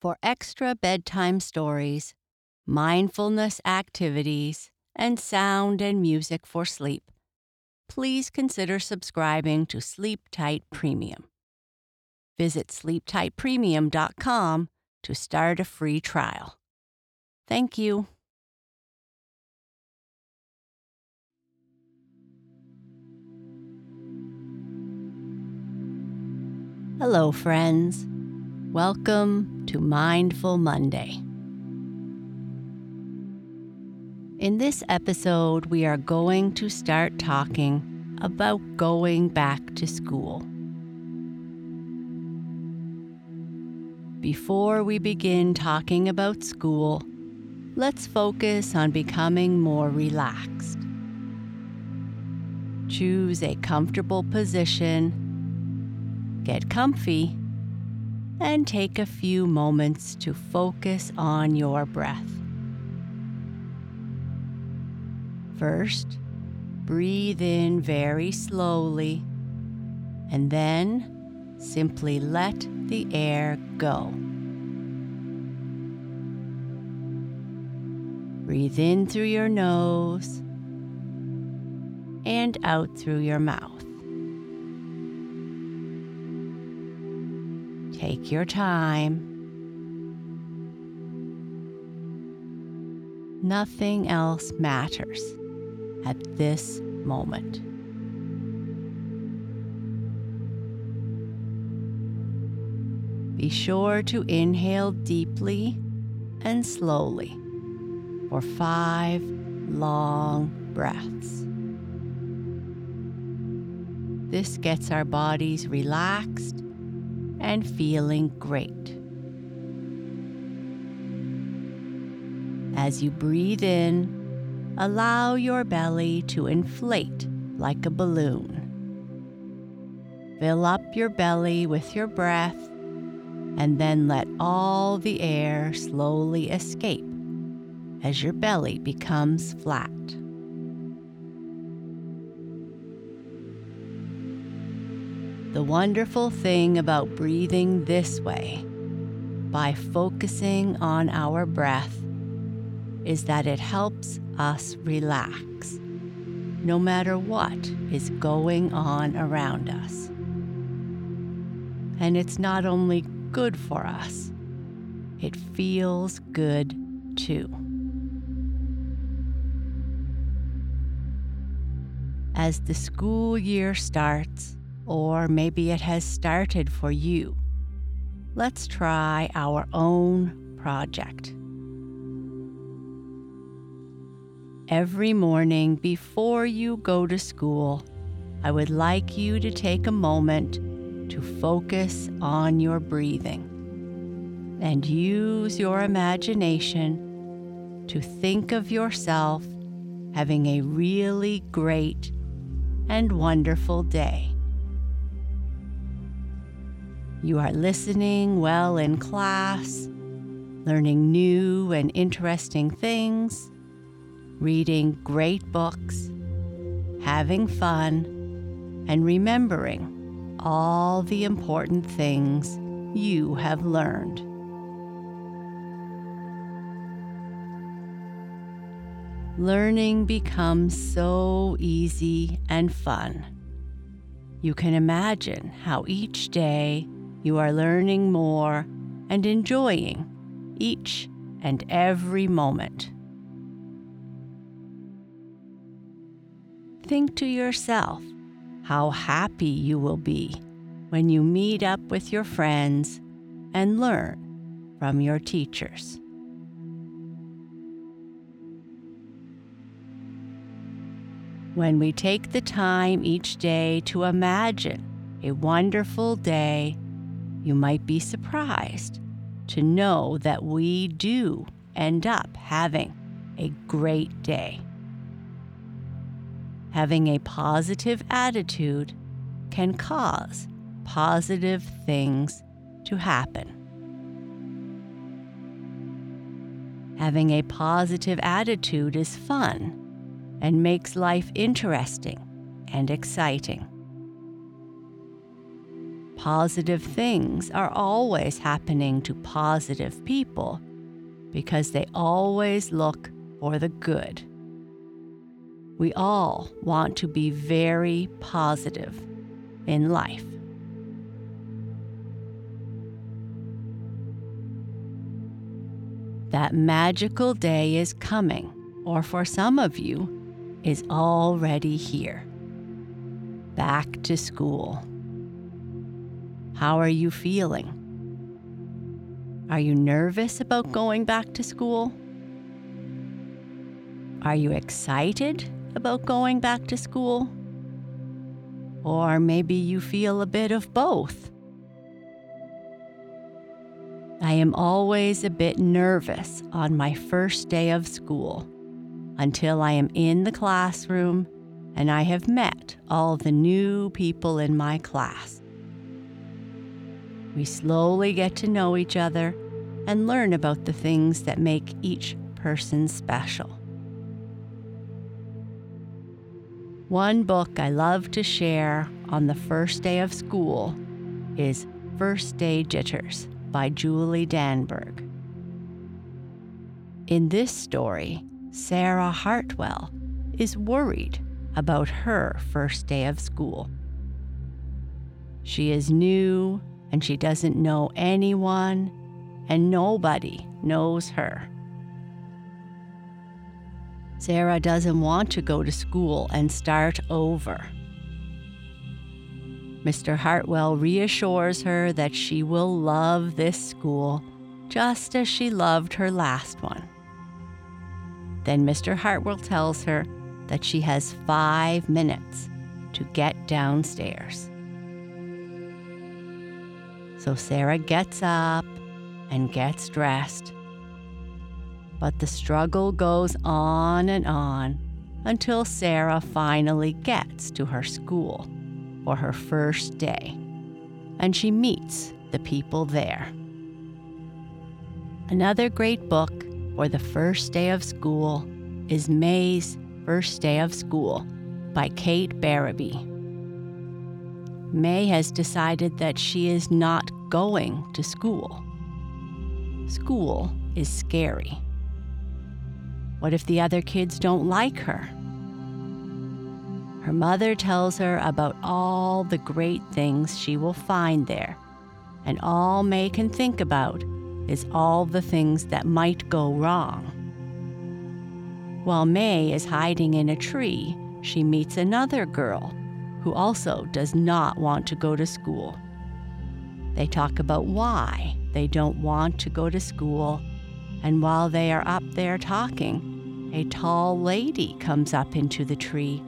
For extra bedtime stories, mindfulness activities, and sound and music for sleep, please consider subscribing to Sleep Tight Premium. Visit sleeptightpremium.com to start a free trial. Thank you. Hello, friends. Welcome to Mindful Monday. In this episode, we are going to start talking about going back to school. Before we begin talking about school, let's focus on becoming more relaxed. Choose a comfortable position get comfy, and take a few moments to focus on your breath. First, breathe in very slowly, and then simply let the air go. Breathe in through your nose and out through your mouth. Take your time. Nothing else matters at this moment. Be sure to inhale deeply and slowly for five long breaths. This gets our bodies relaxed and feeling great. As you breathe in, allow your belly to inflate like a balloon. Fill up your belly with your breath and then let all the air slowly escape as your belly becomes flat. The wonderful thing about breathing this way, by focusing on our breath, is that it helps us relax, no matter what is going on around us. And it's not only good for us, it feels good too. As the school year starts, or maybe it has started for you. Let's try our own project. Every morning before you go to school, I would like you to take a moment to focus on your breathing and use your imagination to think of yourself having a really great and wonderful day. You are listening well in class, learning new and interesting things, reading great books, having fun, and remembering all the important things you have learned. Learning becomes so easy and fun. You can imagine how each day you are learning more and enjoying each and every moment. Think to yourself how happy you will be when you meet up with your friends and learn from your teachers. When we take the time each day to imagine a wonderful day you might be surprised to know that we do end up having a great day. Having a positive attitude can cause positive things to happen. Having a positive attitude is fun and makes life interesting and exciting. Positive things are always happening to positive people because they always look for the good. We all want to be very positive in life. That magical day is coming, or for some of you, is already here. Back to school. How are you feeling? Are you nervous about going back to school? Are you excited about going back to school? Or maybe you feel a bit of both. I am always a bit nervous on my first day of school until I am in the classroom and I have met all the new people in my class. We slowly get to know each other and learn about the things that make each person special. One book I love to share on the first day of school is First Day Jitters by Julie Danneberg. In this story, Sarah Hartwell is worried about her first day of school. She is new and she doesn't know anyone, and nobody knows her. Sarah doesn't want to go to school and start over. Mr. Hartwell reassures her that she will love this school just as she loved her last one. Then Mr. Hartwell tells her that she has five minutes to get downstairs. So Sarah gets up and gets dressed. But the struggle goes on and on until Sarah finally gets to her school for her first day, and she meets the people there. Another great book for the first day of school is Mae's First Day of School by Kate Berube. Mae has decided that she is not going to school. School is scary. What if the other kids don't like her? Her mother tells her about all the great things she will find there, and all Mae can think about is all the things that might go wrong. While Mae is hiding in a tree, she meets another girl who also does not want to go to school. They talk about why they don't want to go to school, and while they are up there talking, a tall lady comes up into the tree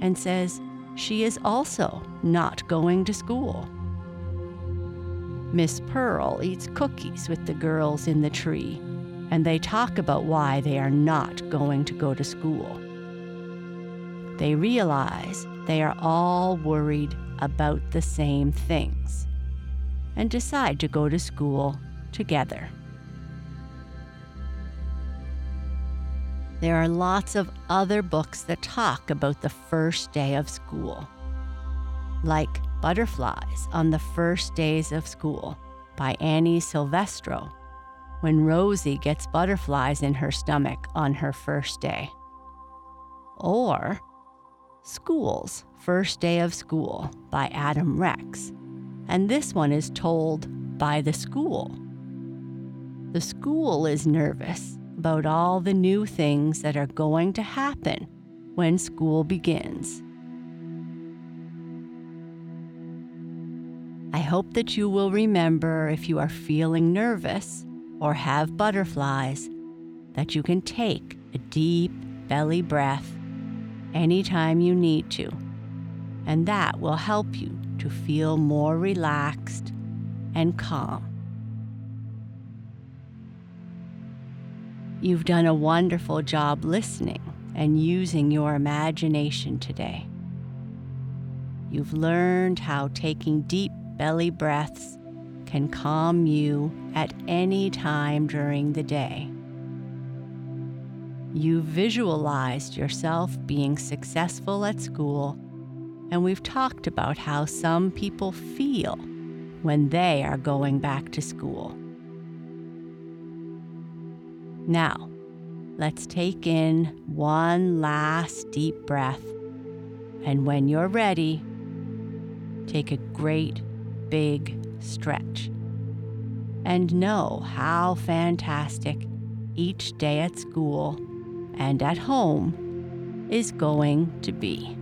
and says she is also not going to school. Miss Pearl eats cookies with the girls in the tree, and they talk about why they are not going to go to school. They realize they are all worried about the same things and decide to go to school together. There are lots of other books that talk about the first day of school, like Butterflies on the First Days of School by Annie Silvestro, when Rosie gets butterflies in her stomach on her first day. Or School's First Day of School by Adam Rex, and this one is told by the school. The school is nervous about all the new things that are going to happen when school begins. I hope that you will remember if you are feeling nervous or have butterflies that you can take a deep belly breath anytime you need to, and that will help you to feel more relaxed and calm. You've done a wonderful job listening and using your imagination today. You've learned how taking deep belly breaths can calm you at any time during the day. You visualized yourself being successful at school, and we've talked about how some people feel when they are going back to school. Now, let's take in one last deep breath. And when you're ready, take a great big stretch. And know how fantastic each day at school and at home is going to be.